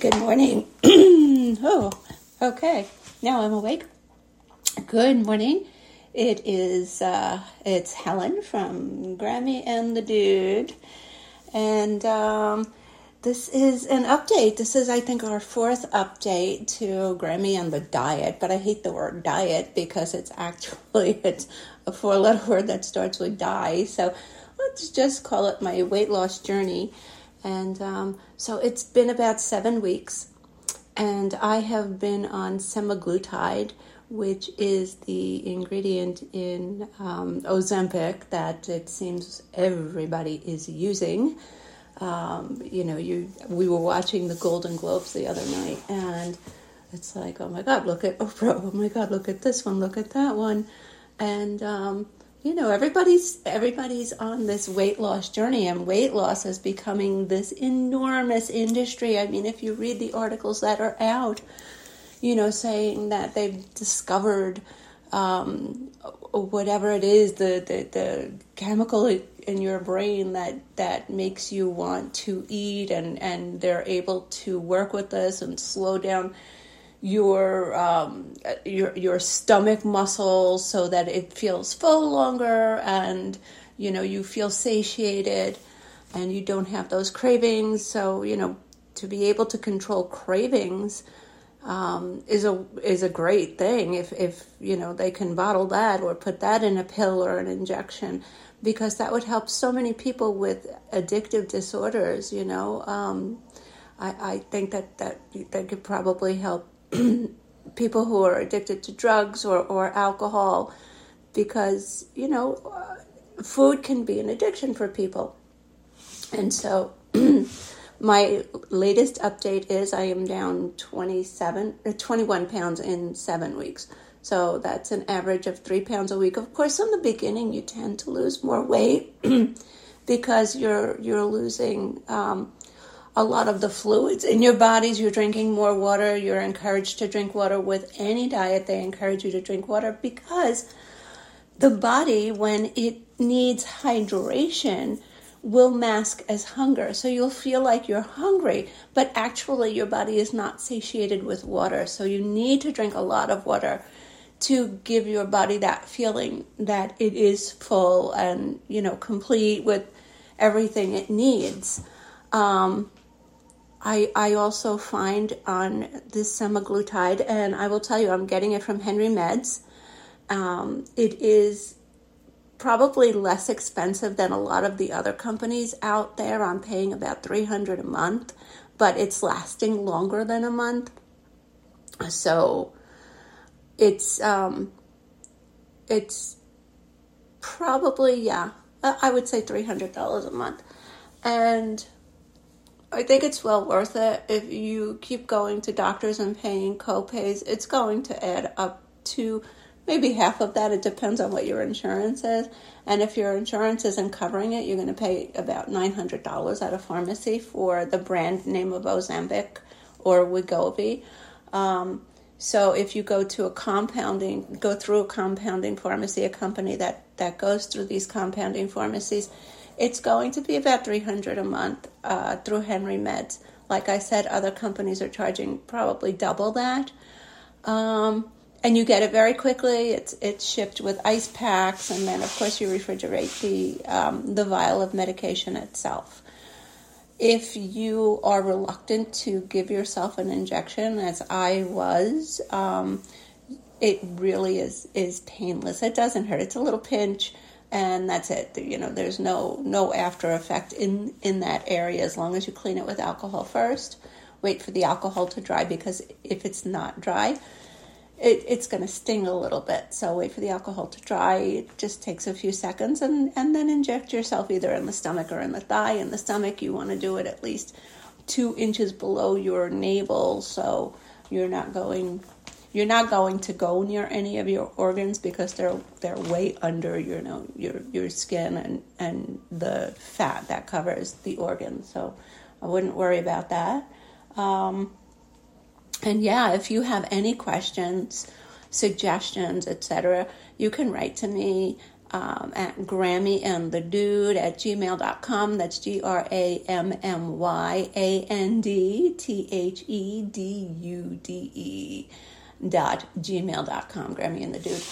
good morning. oh, okay. Now I'm awake. Good morning. It is uh, it's Helen from Grammy and the Dude, and um, this is an update. This is, I think, our fourth update to Grammy and the diet. But I hate the word diet because it's actually it's a four-letter word that starts with die. So let's just call it my weight loss journey. And um, so it's been about seven weeks, and I have been on semaglutide, which is the ingredient in um, Ozempic that it seems everybody is using. Um, you know, you we were watching the Golden Globes the other night, and it's like, oh my God, look at Oprah! Oh my God, look at this one! Look at that one! And um, you know everybody's everybody's on this weight loss journey and weight loss is becoming this enormous industry. I mean if you read the articles that are out you know saying that they've discovered um, whatever it is the, the, the chemical in your brain that that makes you want to eat and and they're able to work with this and slow down your um, your your stomach muscles so that it feels full longer and you know you feel satiated and you don't have those cravings. So you know to be able to control cravings um, is a is a great thing if if you know they can bottle that or put that in a pill or an injection because that would help so many people with addictive disorders you know. Um, I, I think that, that that could probably help people who are addicted to drugs or, or alcohol because, you know, uh, food can be an addiction for people. And so my latest update is I am down 27, uh, 21 pounds in seven weeks. So that's an average of three pounds a week. Of course, in the beginning, you tend to lose more weight because you're you're losing um, a lot of the fluids in your bodies. You're drinking more water. You're encouraged to drink water with any diet. They encourage you to drink water because the body, when it needs hydration, will mask as hunger. So you'll feel like you're hungry, but actually your body is not satiated with water. So you need to drink a lot of water to give your body that feeling that it is full and, you know, complete with everything it needs. Um, I, I also find on this semaglutide, and I will tell you, I'm getting it from Henry Meds. Um, it is probably less expensive than a lot of the other companies out there. I'm paying about 300 a month, but it's lasting longer than a month. So it's um, it's probably yeah, I would say $300 a month. And I think it's well worth it if you keep going to doctors and paying copays. It's going to add up to maybe half of that. It depends on what your insurance is. And if your insurance isn't covering it, you're going to pay about $900 at a pharmacy for the brand name of Ozempic or Wegovy. Um, so if you go to a compounding, go through a compounding pharmacy, a company that, that goes through these compounding pharmacies, it's going to be about 300 a month uh, through Henry Meds. Like I said, other companies are charging probably double that. Um, and you get it very quickly. It's it's shipped with ice packs, and then of course you refrigerate the um, the vial of medication itself. If you are reluctant to give yourself an injection, as I was, um, it really is is painless. It doesn't hurt. It's a little pinch and that's it. You know, there's no no after effect in in that area as long as you clean it with alcohol first. Wait for the alcohol to dry because if it's not dry, it, it's going to sting a little bit. So wait for the alcohol to dry. It just takes a few seconds, and and then inject yourself either in the stomach or in the thigh. In the stomach, you want to do it at least two inches below your navel, so you're not going you're not going to go near any of your organs because they're they're way under you know your your skin and and the fat that covers the organs. So I wouldn't worry about that. Um, and yeah, if you have any questions, suggestions, etc., you can write to me um, at Grammy and the Dude at gmail.com. That's G R A M M Y A N D T H E D U D E dot gmail.com. Grammy and the Dude.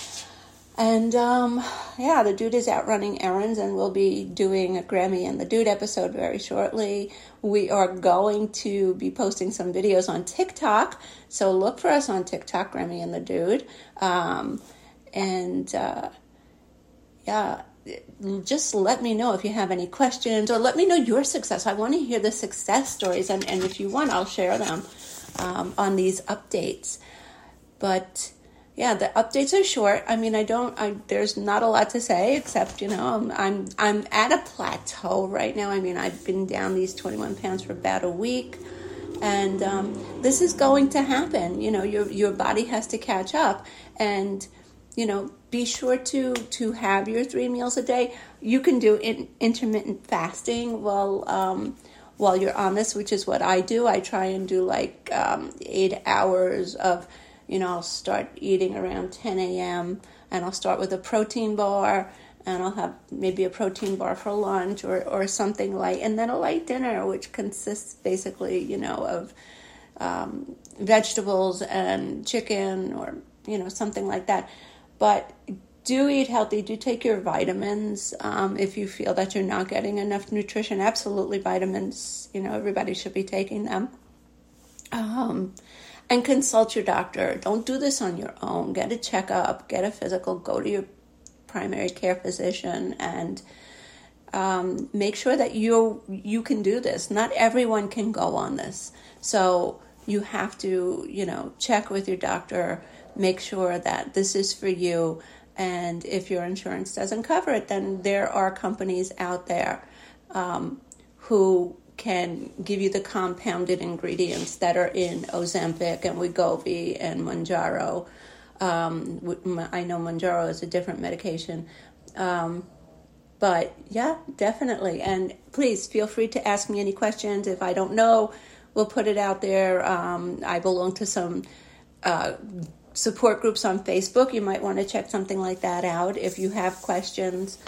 And um, yeah, the dude is out running errands, and we'll be doing a Grammy and the Dude episode very shortly. We are going to be posting some videos on TikTok, so look for us on TikTok, Grammy and the Dude. Um, and uh, yeah, just let me know if you have any questions or let me know your success. I want to hear the success stories, and, and if you want, I'll share them um, on these updates. But yeah, the updates are short. I mean, I don't. I there's not a lot to say except you know I'm I'm I'm at a plateau right now. I mean, I've been down these 21 pounds for about a week, and um, this is going to happen. You know, your your body has to catch up, and you know, be sure to to have your three meals a day. You can do in, intermittent fasting while um, while you're on this, which is what I do. I try and do like um, eight hours of, you know, I'll start eating around 10 a.m. and I'll start with a protein bar and I'll have maybe a protein bar for lunch or, or something light, and then a light dinner, which consists basically, you know, of um, vegetables and chicken or, you know, something like that. But do eat healthy. Do take your vitamins um, if you feel that you're not getting enough nutrition. Absolutely, vitamins. You know, everybody should be taking them. Um, and consult your doctor. Don't do this on your own. Get a checkup. Get a physical. Go to your primary care physician and um, make sure that you you can do this. Not everyone can go on this, so you have to you know check with your doctor make sure that this is for you. And if your insurance doesn't cover it, then there are companies out there um, who can give you the compounded ingredients that are in Ozempic and Wegovy and Mounjaro. Um, I know Mounjaro is a different medication. Um, but yeah, definitely. And please feel free to ask me any questions. If I don't know, we'll put it out there. Um, I belong to some uh, support groups on Facebook. You might want to check something like that out. If you have questions,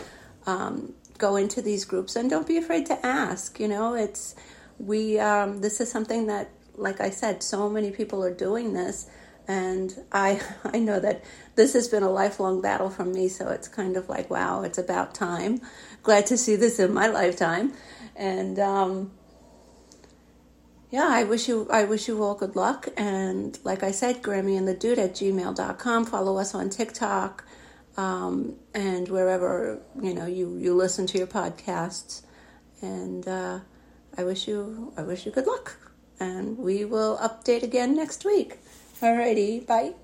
um, go into these groups and don't be afraid to ask. You know, it's we. Um, this is something that, like I said, so many people are doing this, and I I know that this has been a lifelong battle for me. So it's kind of like, wow, it's about time. Glad to see this in my lifetime, and. Um, yeah, I wish you I wish you all good luck. And like I said, Grammy and the Dude at gmail.com. Follow us on TikTok um, and wherever you know you, you listen to your podcasts. And uh, I wish you I wish you good luck. And we will update again next week. Alrighty, bye.